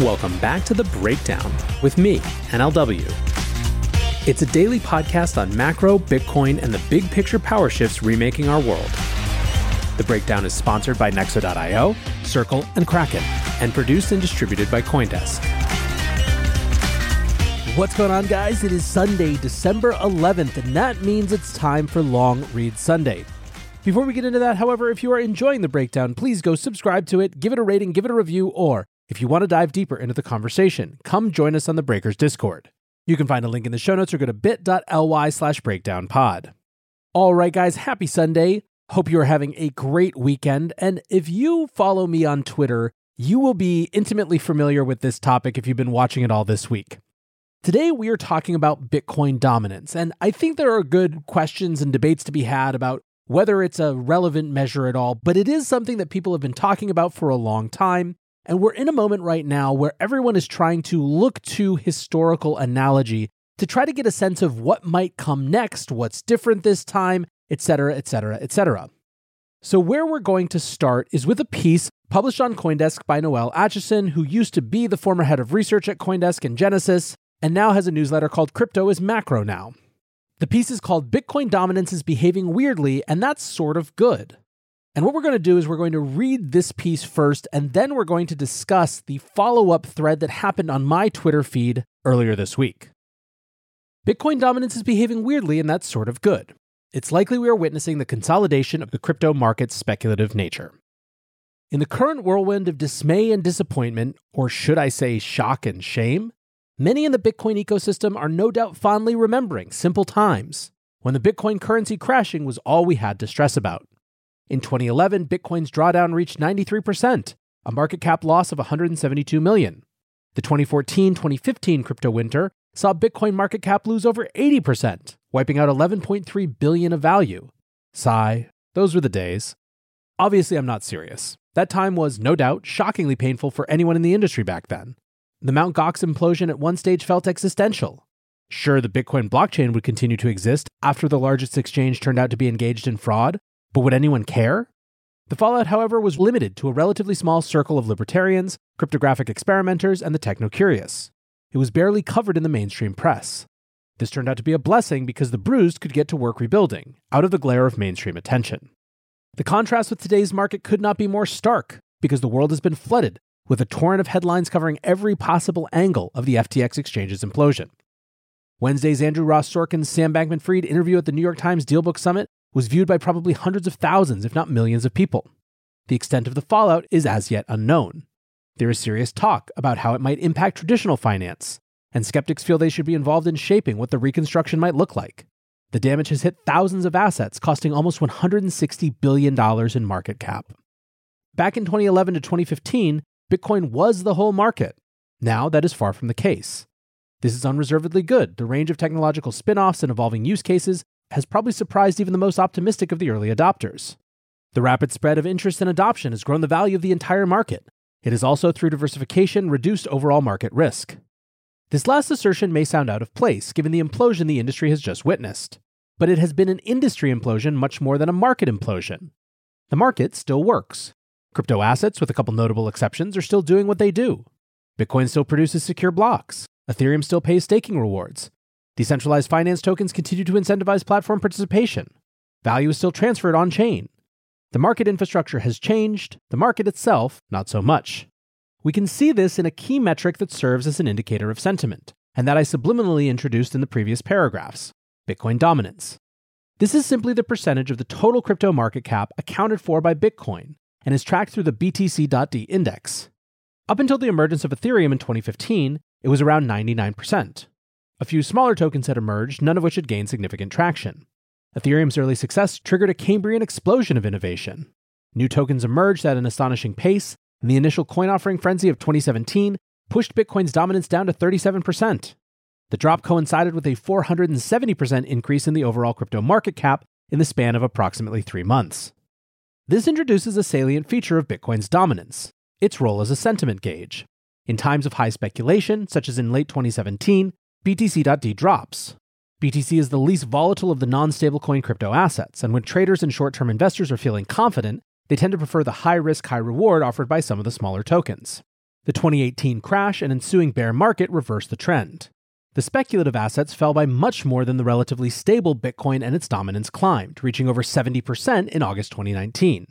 Welcome back to The Breakdown with me, NLW. It's a daily podcast on macro, Bitcoin, and the big picture power shifts remaking our world. The Breakdown is sponsored by Nexo.io, Circle, and Kraken, and produced and distributed by Coindesk. What's going on, guys? It is Sunday, December 11th, and that means it's time for Long Read Sunday. Before we get into that, however, if you are enjoying the breakdown, please go subscribe to it, give it a rating, give it a review, or if you want to dive deeper into the conversation, come join us on the Breakers Discord. You can find a link in the show notes or go to bit.ly slash breakdownpod. All right, guys, happy Sunday. Hope you are having a great weekend. And if you follow me on Twitter, you will be intimately familiar with this topic if you've been watching it all this week. Today, we are talking about Bitcoin dominance. And I think there are good questions and debates to be had about whether it's a relevant measure at all, but it is something that people have been talking about for a long time. And we're in a moment right now where everyone is trying to look to historical analogy to try to get a sense of what might come next, what's different this time, etc., etc., etc. So, where we're going to start is with a piece published on Coindesk by Noelle Acheson, who used to be the former head of research at Coindesk and Genesis, and now has a newsletter called Crypto is Macro Now. The piece is called Bitcoin Dominance is Behaving Weirdly, and that's sort of good. And what we're going to do is we're going to read this piece first, and then we're going to discuss the follow up thread that happened on my Twitter feed earlier this week. Bitcoin dominance is behaving weirdly, and that's sort of good. It's likely we are witnessing the consolidation of the crypto market's speculative nature. In the current whirlwind of dismay and disappointment, or should I say shock and shame, many in the Bitcoin ecosystem are no doubt fondly remembering simple times when the Bitcoin currency crashing was all we had to stress about. In 2011, Bitcoin's drawdown reached 93%, a market cap loss of 172 million. The 2014-2015 crypto winter saw Bitcoin market cap lose over 80%, wiping out 11.3 billion of value. Sigh, those were the days. Obviously, I'm not serious. That time was no doubt shockingly painful for anyone in the industry back then. The Mt. Gox implosion at one stage felt existential. Sure, the Bitcoin blockchain would continue to exist after the largest exchange turned out to be engaged in fraud, but would anyone care? The fallout, however, was limited to a relatively small circle of libertarians, cryptographic experimenters, and the techno curious. It was barely covered in the mainstream press. This turned out to be a blessing because the bruised could get to work rebuilding, out of the glare of mainstream attention. The contrast with today's market could not be more stark, because the world has been flooded with a torrent of headlines covering every possible angle of the FTX exchange's implosion. Wednesday's Andrew Ross Sorkin's Sam Bankman Fried interview at the New York Times Dealbook Summit was viewed by probably hundreds of thousands, if not millions of people. The extent of the fallout is as yet unknown. There is serious talk about how it might impact traditional finance, and skeptics feel they should be involved in shaping what the reconstruction might look like. The damage has hit thousands of assets, costing almost $160 billion in market cap. Back in 2011 to 2015, Bitcoin was the whole market. Now that is far from the case. This is unreservedly good. The range of technological spin offs and evolving use cases has probably surprised even the most optimistic of the early adopters. The rapid spread of interest and adoption has grown the value of the entire market. It has also, through diversification, reduced overall market risk. This last assertion may sound out of place given the implosion the industry has just witnessed, but it has been an industry implosion much more than a market implosion. The market still works. Crypto assets, with a couple notable exceptions, are still doing what they do. Bitcoin still produces secure blocks. Ethereum still pays staking rewards. Decentralized finance tokens continue to incentivize platform participation. Value is still transferred on chain. The market infrastructure has changed, the market itself, not so much. We can see this in a key metric that serves as an indicator of sentiment, and that I subliminally introduced in the previous paragraphs Bitcoin dominance. This is simply the percentage of the total crypto market cap accounted for by Bitcoin and is tracked through the BTC.D index. Up until the emergence of Ethereum in 2015, it was around 99%. A few smaller tokens had emerged, none of which had gained significant traction. Ethereum's early success triggered a Cambrian explosion of innovation. New tokens emerged at an astonishing pace, and the initial coin offering frenzy of 2017 pushed Bitcoin's dominance down to 37%. The drop coincided with a 470% increase in the overall crypto market cap in the span of approximately three months. This introduces a salient feature of Bitcoin's dominance its role as a sentiment gauge. In times of high speculation, such as in late 2017, BTC.D drops. BTC is the least volatile of the non stablecoin crypto assets, and when traders and short term investors are feeling confident, they tend to prefer the high risk, high reward offered by some of the smaller tokens. The 2018 crash and ensuing bear market reversed the trend. The speculative assets fell by much more than the relatively stable Bitcoin and its dominance climbed, reaching over 70% in August 2019.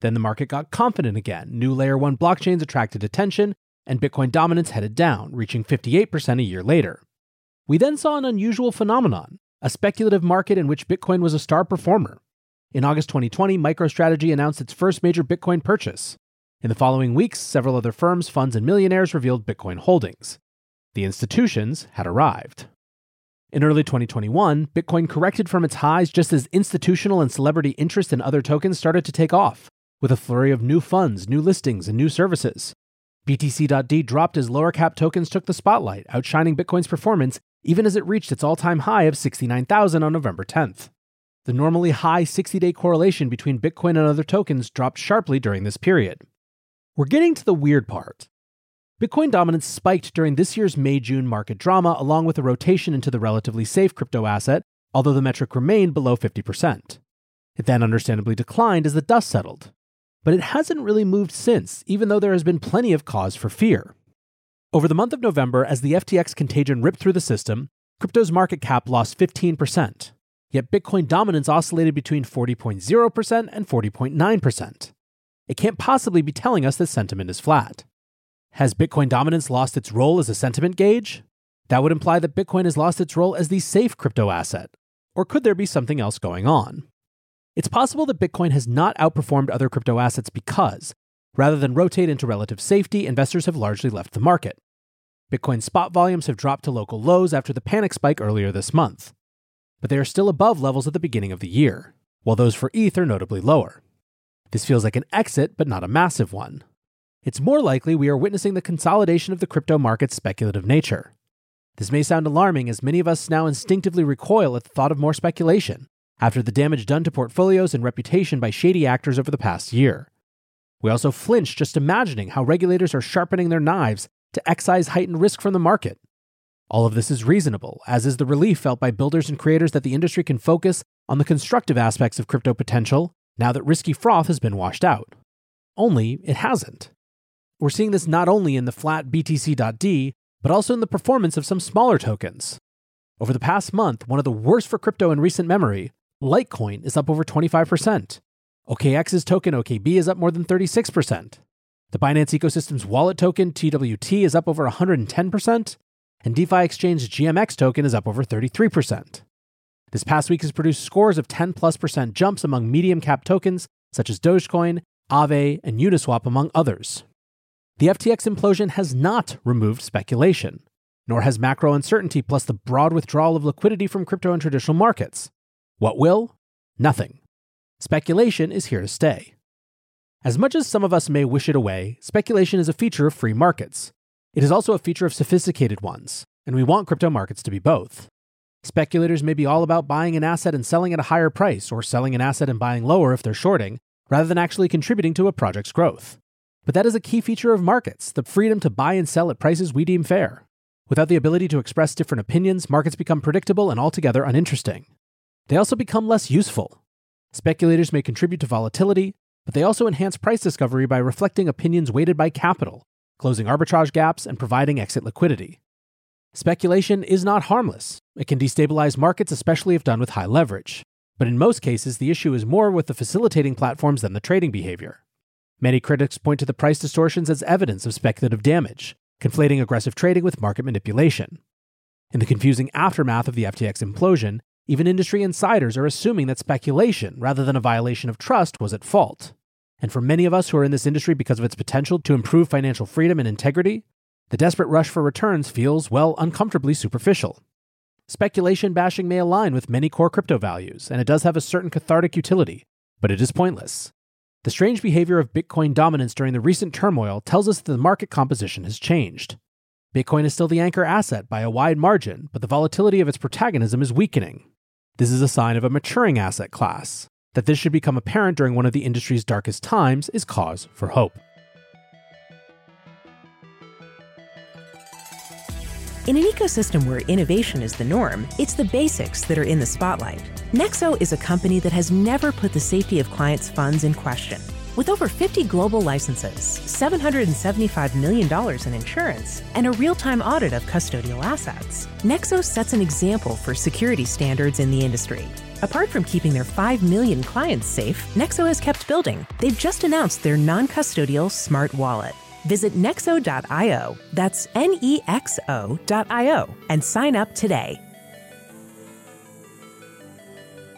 Then the market got confident again, new layer 1 blockchains attracted attention, and Bitcoin dominance headed down, reaching 58% a year later. We then saw an unusual phenomenon a speculative market in which Bitcoin was a star performer. In August 2020, MicroStrategy announced its first major Bitcoin purchase. In the following weeks, several other firms, funds, and millionaires revealed Bitcoin holdings. The institutions had arrived. In early 2021, Bitcoin corrected from its highs just as institutional and celebrity interest in other tokens started to take off, with a flurry of new funds, new listings, and new services. BTC.D dropped as lower cap tokens took the spotlight, outshining Bitcoin's performance even as it reached its all time high of 69,000 on November 10th. The normally high 60 day correlation between Bitcoin and other tokens dropped sharply during this period. We're getting to the weird part. Bitcoin dominance spiked during this year's May June market drama, along with a rotation into the relatively safe crypto asset, although the metric remained below 50%. It then understandably declined as the dust settled. But it hasn't really moved since, even though there has been plenty of cause for fear. Over the month of November, as the FTX contagion ripped through the system, crypto's market cap lost 15%. Yet Bitcoin dominance oscillated between 40.0% and 40.9%. It can't possibly be telling us that sentiment is flat. Has Bitcoin dominance lost its role as a sentiment gauge? That would imply that Bitcoin has lost its role as the safe crypto asset. Or could there be something else going on? It's possible that Bitcoin has not outperformed other crypto assets because, Rather than rotate into relative safety, investors have largely left the market. Bitcoin spot volumes have dropped to local lows after the panic spike earlier this month, but they are still above levels at the beginning of the year, while those for ETH are notably lower. This feels like an exit, but not a massive one. It's more likely we are witnessing the consolidation of the crypto market's speculative nature. This may sound alarming as many of us now instinctively recoil at the thought of more speculation, after the damage done to portfolios and reputation by shady actors over the past year. We also flinch just imagining how regulators are sharpening their knives to excise heightened risk from the market. All of this is reasonable, as is the relief felt by builders and creators that the industry can focus on the constructive aspects of crypto potential now that risky froth has been washed out. Only it hasn't. We're seeing this not only in the flat BTC.D, but also in the performance of some smaller tokens. Over the past month, one of the worst for crypto in recent memory, Litecoin is up over 25%. OKX's token OKB is up more than 36%. The Binance ecosystem's wallet token TWT is up over 110%, and DeFi exchange GMX token is up over 33%. This past week has produced scores of 10 plus percent jumps among medium cap tokens such as Dogecoin, Aave, and Uniswap, among others. The FTX implosion has not removed speculation, nor has macro uncertainty plus the broad withdrawal of liquidity from crypto and traditional markets. What will? Nothing. Speculation is here to stay. As much as some of us may wish it away, speculation is a feature of free markets. It is also a feature of sophisticated ones, and we want crypto markets to be both. Speculators may be all about buying an asset and selling at a higher price, or selling an asset and buying lower if they're shorting, rather than actually contributing to a project's growth. But that is a key feature of markets the freedom to buy and sell at prices we deem fair. Without the ability to express different opinions, markets become predictable and altogether uninteresting. They also become less useful. Speculators may contribute to volatility, but they also enhance price discovery by reflecting opinions weighted by capital, closing arbitrage gaps, and providing exit liquidity. Speculation is not harmless. It can destabilize markets, especially if done with high leverage. But in most cases, the issue is more with the facilitating platforms than the trading behavior. Many critics point to the price distortions as evidence of speculative damage, conflating aggressive trading with market manipulation. In the confusing aftermath of the FTX implosion, even industry insiders are assuming that speculation, rather than a violation of trust, was at fault. And for many of us who are in this industry because of its potential to improve financial freedom and integrity, the desperate rush for returns feels, well, uncomfortably superficial. Speculation bashing may align with many core crypto values, and it does have a certain cathartic utility, but it is pointless. The strange behavior of Bitcoin dominance during the recent turmoil tells us that the market composition has changed. Bitcoin is still the anchor asset by a wide margin, but the volatility of its protagonism is weakening. This is a sign of a maturing asset class. That this should become apparent during one of the industry's darkest times is cause for hope. In an ecosystem where innovation is the norm, it's the basics that are in the spotlight. Nexo is a company that has never put the safety of clients' funds in question. With over 50 global licenses, $775 million in insurance, and a real time audit of custodial assets, Nexo sets an example for security standards in the industry. Apart from keeping their 5 million clients safe, Nexo has kept building. They've just announced their non custodial smart wallet. Visit nexo.io, that's N E X O.io, and sign up today.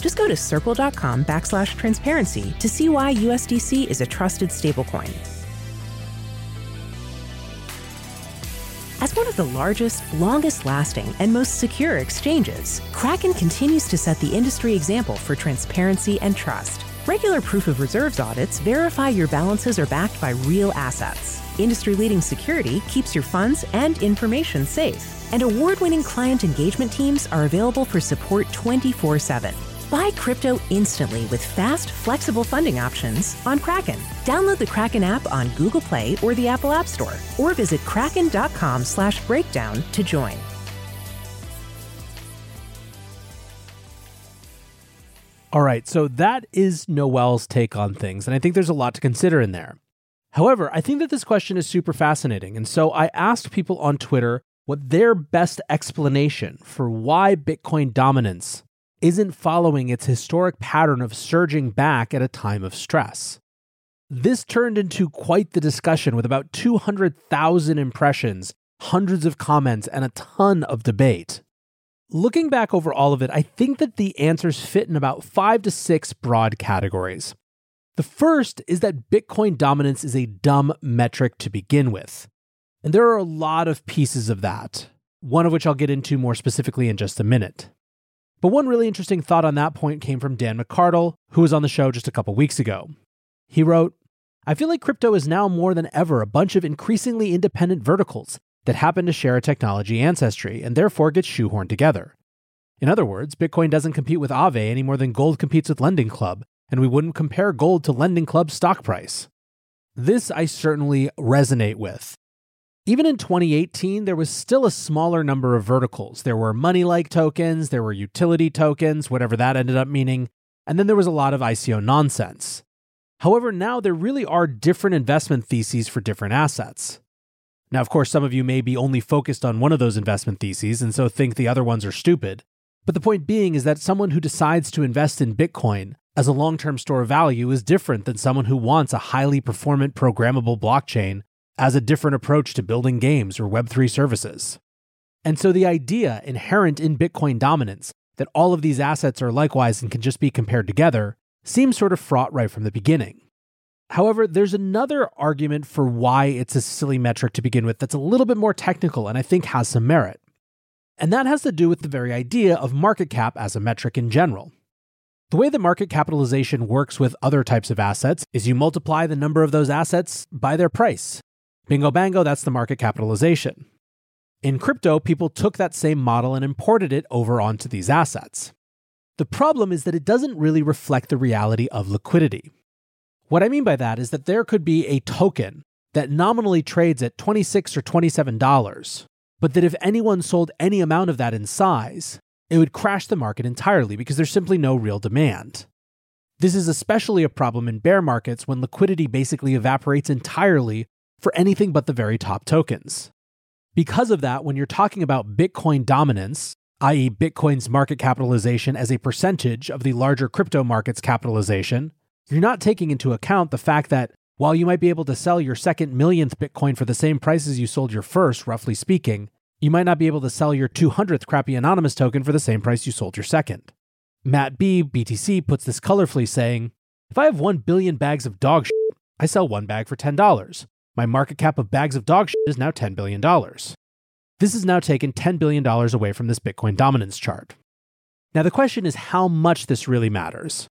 Just go to circle.com backslash transparency to see why USDC is a trusted stablecoin. As one of the largest, longest lasting, and most secure exchanges, Kraken continues to set the industry example for transparency and trust. Regular proof of reserves audits verify your balances are backed by real assets. Industry leading security keeps your funds and information safe. And award winning client engagement teams are available for support 24 7. Buy crypto instantly with fast, flexible funding options on Kraken. Download the Kraken app on Google Play or the Apple App Store, or visit kraken.com slash breakdown to join. All right, so that is Noelle's take on things, and I think there's a lot to consider in there. However, I think that this question is super fascinating, and so I asked people on Twitter what their best explanation for why Bitcoin dominance isn't following its historic pattern of surging back at a time of stress. This turned into quite the discussion with about 200,000 impressions, hundreds of comments, and a ton of debate. Looking back over all of it, I think that the answers fit in about five to six broad categories. The first is that Bitcoin dominance is a dumb metric to begin with. And there are a lot of pieces of that, one of which I'll get into more specifically in just a minute. But one really interesting thought on that point came from Dan McArdle, who was on the show just a couple weeks ago. He wrote, I feel like crypto is now more than ever a bunch of increasingly independent verticals that happen to share a technology ancestry and therefore get shoehorned together. In other words, Bitcoin doesn't compete with Aave any more than gold competes with Lending Club, and we wouldn't compare gold to Lending Club's stock price. This I certainly resonate with. Even in 2018, there was still a smaller number of verticals. There were money like tokens, there were utility tokens, whatever that ended up meaning, and then there was a lot of ICO nonsense. However, now there really are different investment theses for different assets. Now, of course, some of you may be only focused on one of those investment theses and so think the other ones are stupid. But the point being is that someone who decides to invest in Bitcoin as a long term store of value is different than someone who wants a highly performant programmable blockchain as a different approach to building games or Web3 services. And so the idea inherent in Bitcoin dominance that all of these assets are likewise and can just be compared together seems sort of fraught right from the beginning. However, there's another argument for why it's a silly metric to begin with that's a little bit more technical and I think has some merit. And that has to do with the very idea of market cap as a metric in general. The way the market capitalization works with other types of assets is you multiply the number of those assets by their price. Bingo bango, that's the market capitalization. In crypto, people took that same model and imported it over onto these assets. The problem is that it doesn't really reflect the reality of liquidity. What I mean by that is that there could be a token that nominally trades at 26 or $27, but that if anyone sold any amount of that in size, it would crash the market entirely because there's simply no real demand. This is especially a problem in bear markets when liquidity basically evaporates entirely for anything but the very top tokens. Because of that, when you're talking about Bitcoin dominance, i.e., Bitcoin's market capitalization as a percentage of the larger crypto market's capitalization, you're not taking into account the fact that while you might be able to sell your second millionth Bitcoin for the same price as you sold your first, roughly speaking, you might not be able to sell your 200th crappy anonymous token for the same price you sold your second. Matt B, BTC, puts this colorfully saying, If I have 1 billion bags of dog shit, I sell one bag for $10. My market cap of bags of dog shit is now $10 billion. This has now taken $10 billion away from this Bitcoin dominance chart. Now, the question is how much this really matters.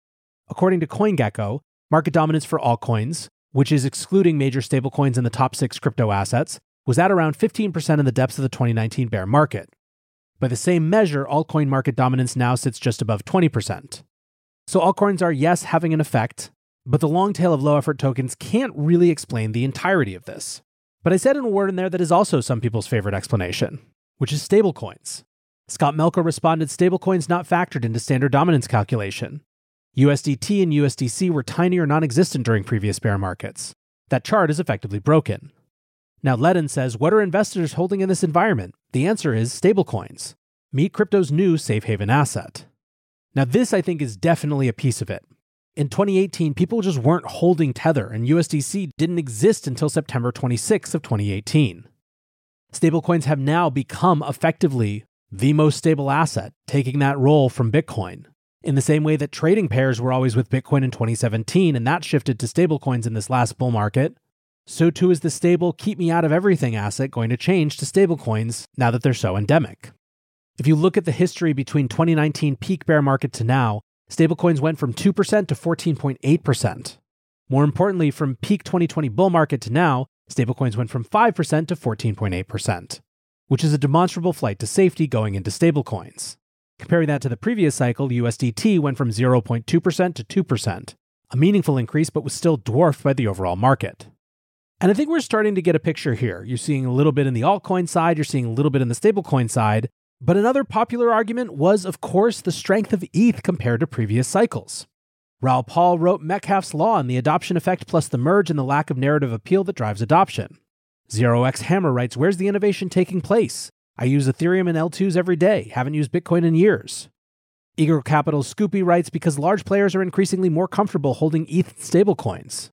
According to CoinGecko, market dominance for altcoins, which is excluding major stablecoins in the top six crypto assets, was at around 15% in the depths of the 2019 bear market. By the same measure, altcoin market dominance now sits just above 20%. So altcoins are, yes, having an effect, but the long tail of low effort tokens can't really explain the entirety of this. But I said in a word in there that is also some people's favorite explanation, which is stablecoins. Scott Melker responded stablecoins not factored into standard dominance calculation. USDT and USDC were tiny or non existent during previous bear markets. That chart is effectively broken. Now, Ledin says, What are investors holding in this environment? The answer is stablecoins. Meet crypto's new safe haven asset. Now, this I think is definitely a piece of it. In 2018, people just weren't holding Tether, and USDC didn't exist until September 26 of 2018. Stablecoins have now become effectively the most stable asset, taking that role from Bitcoin. In the same way that trading pairs were always with Bitcoin in 2017 and that shifted to stablecoins in this last bull market, so too is the stable keep me out of everything asset going to change to stablecoins now that they're so endemic. If you look at the history between 2019 peak bear market to now, stablecoins went from 2% to 14.8%. More importantly, from peak 2020 bull market to now, stablecoins went from 5% to 14.8%, which is a demonstrable flight to safety going into stablecoins. Comparing that to the previous cycle, USDT went from 0.2% to 2%, a meaningful increase but was still dwarfed by the overall market. And I think we're starting to get a picture here. You're seeing a little bit in the altcoin side, you're seeing a little bit in the stablecoin side. But another popular argument was, of course, the strength of ETH compared to previous cycles. Raoul Paul wrote Metcalfe's Law on the adoption effect plus the merge and the lack of narrative appeal that drives adoption. Zero X Hammer writes, Where's the innovation taking place? I use Ethereum and L2s every day, haven't used Bitcoin in years. Eagle Capital's Scoopy writes, Because large players are increasingly more comfortable holding ETH stablecoins.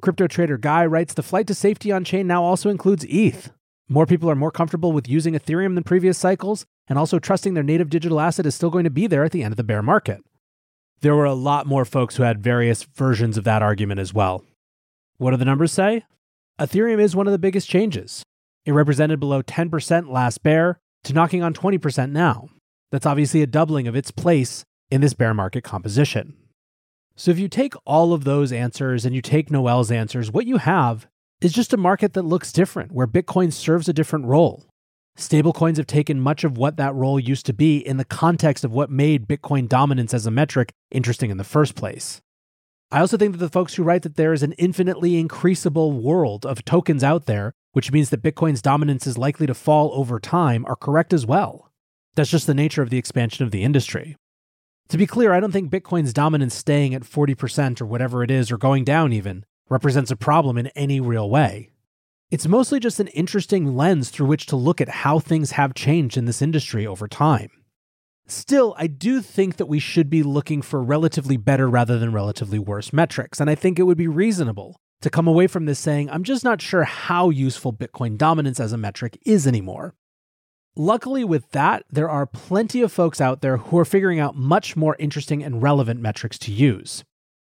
Crypto trader Guy writes the flight to safety on chain now also includes ETH. More people are more comfortable with using Ethereum than previous cycles, and also trusting their native digital asset is still going to be there at the end of the bear market. There were a lot more folks who had various versions of that argument as well. What do the numbers say? Ethereum is one of the biggest changes. It represented below 10% last bear to knocking on 20% now. That's obviously a doubling of its place in this bear market composition. So if you take all of those answers and you take Noelle's answers, what you have is just a market that looks different, where Bitcoin serves a different role. Stablecoins have taken much of what that role used to be in the context of what made Bitcoin dominance as a metric interesting in the first place. I also think that the folks who write that there is an infinitely increasable world of tokens out there, which means that Bitcoin's dominance is likely to fall over time, are correct as well. That's just the nature of the expansion of the industry. To be clear, I don't think Bitcoin's dominance staying at 40% or whatever it is, or going down even, represents a problem in any real way. It's mostly just an interesting lens through which to look at how things have changed in this industry over time. Still, I do think that we should be looking for relatively better rather than relatively worse metrics, and I think it would be reasonable to come away from this saying, I'm just not sure how useful Bitcoin dominance as a metric is anymore. Luckily, with that, there are plenty of folks out there who are figuring out much more interesting and relevant metrics to use.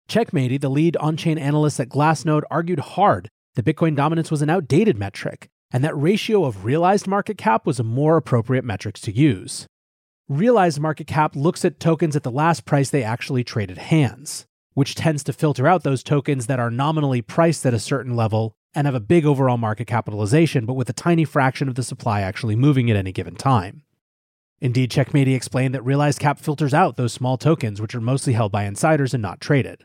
Checkmatey, the lead on chain analyst at Glassnode, argued hard that Bitcoin dominance was an outdated metric, and that ratio of realized market cap was a more appropriate metric to use. Realized market cap looks at tokens at the last price they actually traded hands, which tends to filter out those tokens that are nominally priced at a certain level and have a big overall market capitalization, but with a tiny fraction of the supply actually moving at any given time. Indeed, Checkmatey explained that realized cap filters out those small tokens, which are mostly held by insiders and not traded.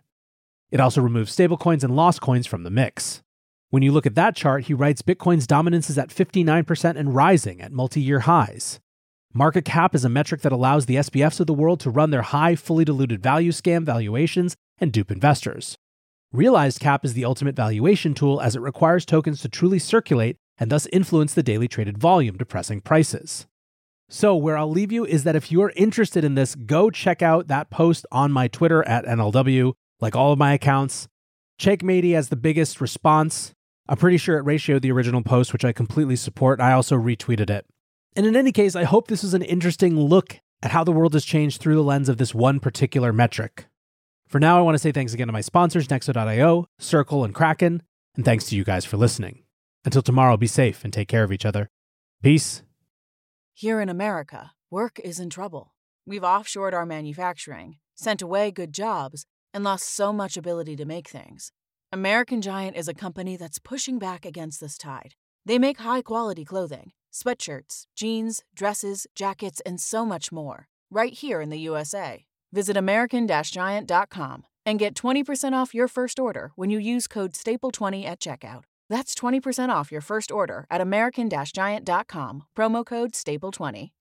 It also removes stablecoins and lost coins from the mix. When you look at that chart, he writes Bitcoin's dominance is at 59% and rising at multi year highs. Market cap is a metric that allows the SBFs of the world to run their high, fully diluted value scam valuations and dupe investors. Realized cap is the ultimate valuation tool as it requires tokens to truly circulate and thus influence the daily traded volume, depressing prices. So, where I'll leave you is that if you're interested in this, go check out that post on my Twitter at NLW, like all of my accounts. Checkmatey has the biggest response. I'm pretty sure it ratioed the original post, which I completely support. I also retweeted it. And in any case, I hope this was an interesting look at how the world has changed through the lens of this one particular metric. For now, I want to say thanks again to my sponsors, Nexo.io, Circle, and Kraken, and thanks to you guys for listening. Until tomorrow, be safe and take care of each other. Peace. Here in America, work is in trouble. We've offshored our manufacturing, sent away good jobs, and lost so much ability to make things. American Giant is a company that's pushing back against this tide. They make high quality clothing sweatshirts, jeans, dresses, jackets, and so much more, right here in the USA. Visit American Giant.com and get 20% off your first order when you use code STAPLE20 at checkout. That's 20% off your first order at American Giant.com, promo code STAPLE20.